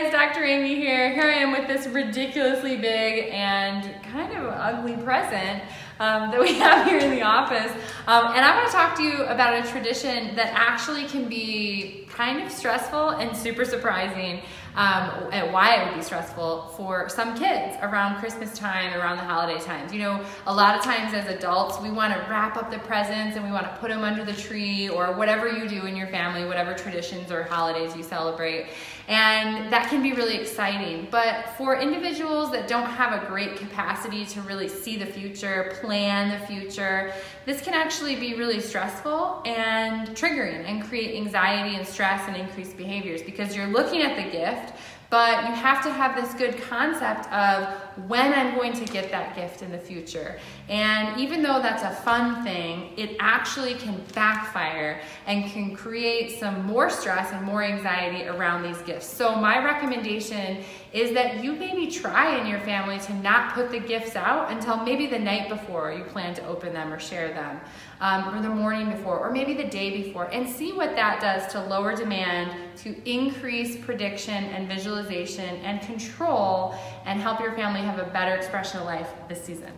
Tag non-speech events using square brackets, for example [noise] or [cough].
guys, Dr. Amy here. Here I am with this ridiculously big and kind of ugly present um, that we [laughs] have here in the office. Um, and I want to talk to you about a tradition that actually can be kind of stressful and super surprising um, and why it would be stressful for some kids around Christmas time, around the holiday times. You know, a lot of times as adults, we want to wrap up the presents and we want to put them under the tree or whatever you do in your family, whatever traditions or holidays you celebrate. And that can be really exciting. But for individuals that don't have a great capacity to really see the future, plan the future, this can actually be really stressful and triggering and create anxiety and stress and increased behaviors because you're looking at the gift but you have to have this good concept of when I'm going to get that gift in the future. And even though that's a fun thing, it actually can backfire and can create some more stress and more anxiety around these gifts. So, my recommendation is that you maybe try in your family to not put the gifts out until maybe the night before you plan to open them or share them, um, or the morning before, or maybe the day before, and see what that does to lower demand, to increase prediction and visualization and control, and help your family have a better expression of life this season.